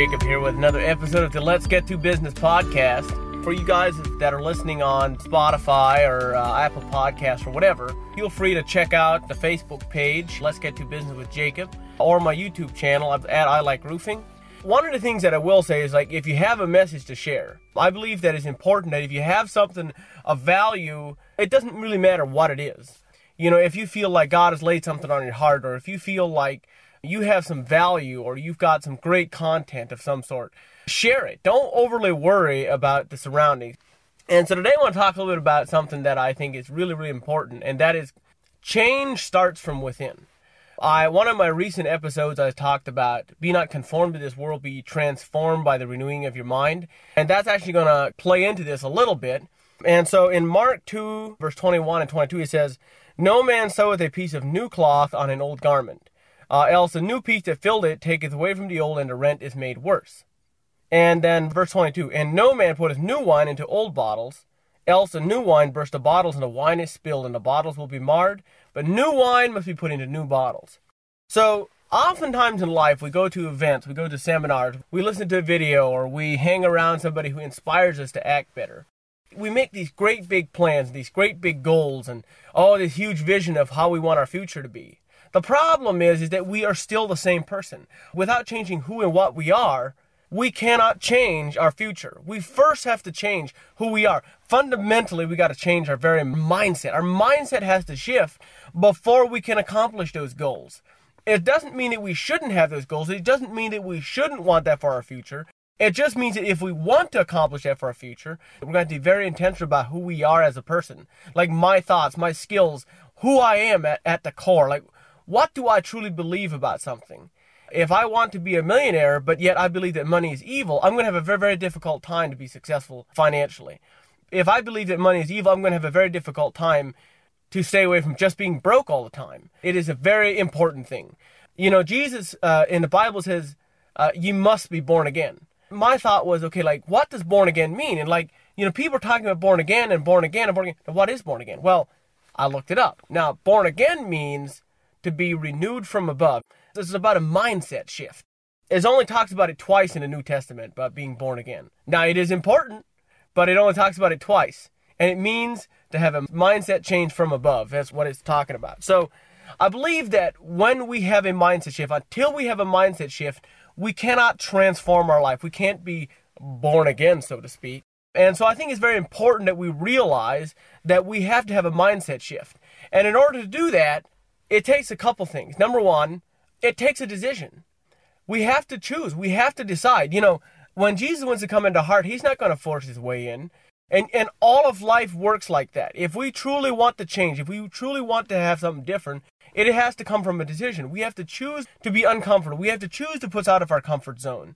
Jacob here with another episode of the Let's Get to Business podcast. For you guys that are listening on Spotify or uh, Apple Podcasts or whatever, feel free to check out the Facebook page, Let's Get to Business with Jacob, or my YouTube channel at I Like Roofing. One of the things that I will say is like if you have a message to share, I believe that it's important that if you have something of value, it doesn't really matter what it is. You know, if you feel like God has laid something on your heart, or if you feel like you have some value or you've got some great content of some sort, share it. Don't overly worry about the surroundings. And so today I want to talk a little bit about something that I think is really, really important, and that is change starts from within. I one of my recent episodes I talked about be not conformed to this world, be transformed by the renewing of your mind. And that's actually gonna play into this a little bit. And so in Mark 2, verse 21 and 22, it says, No man seweth a piece of new cloth on an old garment uh, else a new piece that filled it taketh away from the old, and the rent is made worse. And then verse 22 And no man putteth new wine into old bottles, else a new wine burst the bottles, and the wine is spilled, and the bottles will be marred. But new wine must be put into new bottles. So, oftentimes in life, we go to events, we go to seminars, we listen to a video, or we hang around somebody who inspires us to act better. We make these great big plans, these great big goals, and oh, this huge vision of how we want our future to be. The problem is, is that we are still the same person. Without changing who and what we are, we cannot change our future. We first have to change who we are. Fundamentally, we got to change our very mindset. Our mindset has to shift before we can accomplish those goals. It doesn't mean that we shouldn't have those goals. It doesn't mean that we shouldn't want that for our future. It just means that if we want to accomplish that for our future, we're going to be very intentional about who we are as a person. Like my thoughts, my skills, who I am at, at the core. Like what do I truly believe about something? If I want to be a millionaire, but yet I believe that money is evil, I'm going to have a very, very difficult time to be successful financially. If I believe that money is evil, I'm going to have a very difficult time to stay away from just being broke all the time. It is a very important thing. You know, Jesus uh, in the Bible says, uh, you must be born again. My thought was, okay, like, what does born again mean? And like, you know, people are talking about born again and born again and born again. What is born again? Well, I looked it up. Now, born again means to be renewed from above. This is about a mindset shift. It only talks about it twice in the New Testament about being born again. Now, it is important, but it only talks about it twice. And it means to have a mindset change from above. That's what it's talking about. So, I believe that when we have a mindset shift, until we have a mindset shift, we cannot transform our life. We can't be born again, so to speak. And so I think it's very important that we realize that we have to have a mindset shift. And in order to do that, it takes a couple things. Number one, it takes a decision. We have to choose. We have to decide. You know, when Jesus wants to come into heart, he's not going to force his way in. And and all of life works like that. If we truly want to change, if we truly want to have something different, it has to come from a decision. We have to choose to be uncomfortable. We have to choose to put us out of our comfort zone.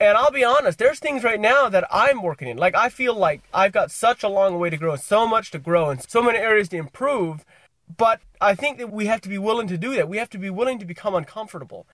And I'll be honest, there's things right now that I'm working in. Like I feel like I've got such a long way to grow, so much to grow, and so many areas to improve but I think that we have to be willing to do that. We have to be willing to become uncomfortable.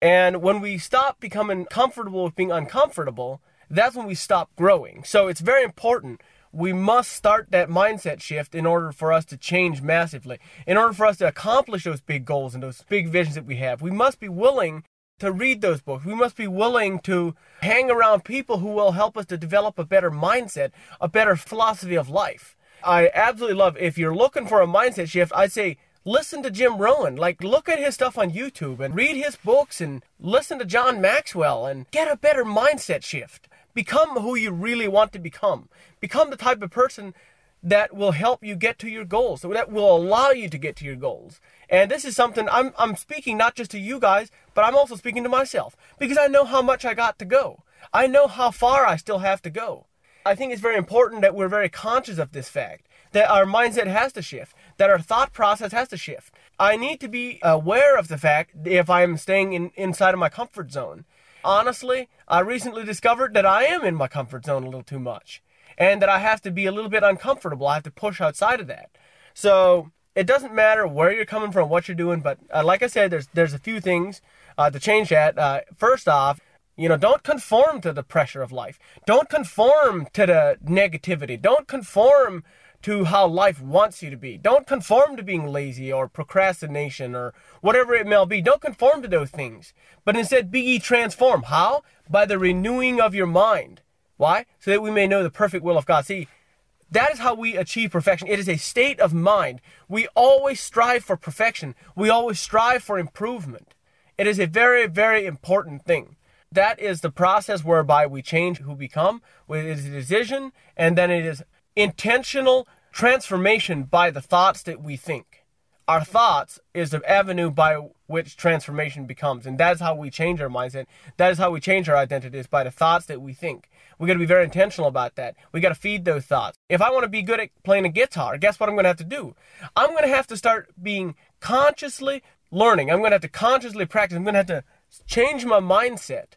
And when we stop becoming comfortable with being uncomfortable, that's when we stop growing. So it's very important. We must start that mindset shift in order for us to change massively. In order for us to accomplish those big goals and those big visions that we have, we must be willing to read those books. We must be willing to hang around people who will help us to develop a better mindset, a better philosophy of life. I absolutely love. If you're looking for a mindset shift, I'd say listen to Jim Rohn. Like, look at his stuff on YouTube and read his books and listen to John Maxwell and get a better mindset shift. Become who you really want to become. Become the type of person that will help you get to your goals, that will allow you to get to your goals. And this is something I'm, I'm speaking not just to you guys, but I'm also speaking to myself because I know how much I got to go. I know how far I still have to go. I think it's very important that we're very conscious of this fact that our mindset has to shift, that our thought process has to shift. I need to be aware of the fact if I'm staying in, inside of my comfort zone. Honestly, I recently discovered that I am in my comfort zone a little too much and that I have to be a little bit uncomfortable. I have to push outside of that. So it doesn't matter where you're coming from, what you're doing, but uh, like I said, there's there's a few things uh, to change that. Uh, first off, you know, don't conform to the pressure of life. Don't conform to the negativity. Don't conform to how life wants you to be. Don't conform to being lazy or procrastination or whatever it may be. Don't conform to those things. But instead, be ye transformed. How? By the renewing of your mind. Why? So that we may know the perfect will of God. See, that is how we achieve perfection. It is a state of mind. We always strive for perfection. We always strive for improvement. It is a very, very important thing. That is the process whereby we change who we become. It is a decision, and then it is intentional transformation by the thoughts that we think. Our thoughts is the avenue by which transformation becomes, and that is how we change our mindset. That is how we change our identity is by the thoughts that we think. We got to be very intentional about that. We got to feed those thoughts. If I want to be good at playing a guitar, guess what I'm going to have to do? I'm going to have to start being consciously learning. I'm going to have to consciously practice. I'm going to have to change my mindset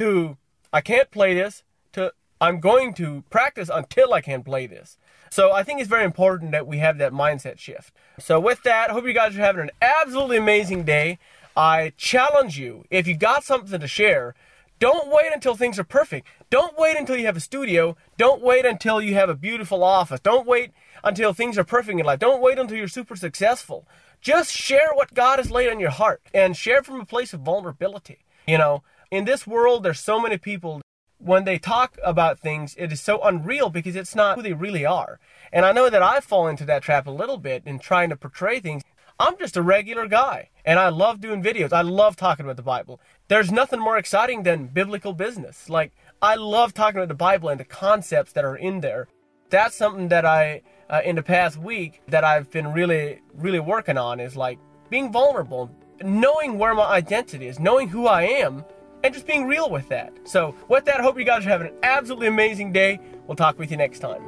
to I can't play this to I'm going to practice until I can play this. So I think it's very important that we have that mindset shift. So with that, I hope you guys are having an absolutely amazing day. I challenge you, if you got something to share, don't wait until things are perfect. Don't wait until you have a studio. Don't wait until you have a beautiful office. Don't wait until things are perfect in life. Don't wait until you're super successful. Just share what God has laid on your heart and share from a place of vulnerability. You know, in this world, there's so many people. When they talk about things, it is so unreal because it's not who they really are. And I know that I fall into that trap a little bit in trying to portray things. I'm just a regular guy, and I love doing videos. I love talking about the Bible. There's nothing more exciting than biblical business. Like, I love talking about the Bible and the concepts that are in there. That's something that I, uh, in the past week, that I've been really, really working on is like being vulnerable, knowing where my identity is, knowing who I am, and just being real with that. So, with that, I hope you guys are having an absolutely amazing day. We'll talk with you next time.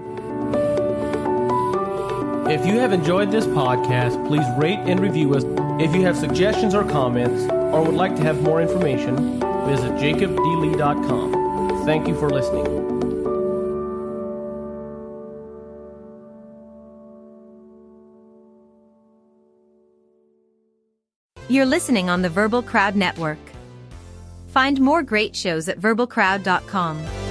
If you have enjoyed this podcast, please rate and review us. If you have suggestions or comments, or would like to have more information, visit jacobdlee.com. Thank you for listening. You're listening on the Verbal Crowd Network. Find more great shows at verbalcrowd.com.